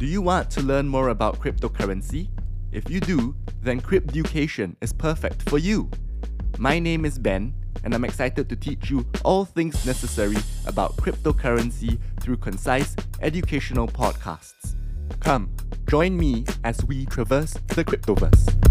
Do you want to learn more about cryptocurrency? If you do, then Crypducation is perfect for you. My name is Ben, and I'm excited to teach you all things necessary about cryptocurrency through concise educational podcasts. Come, join me as we traverse the cryptoverse.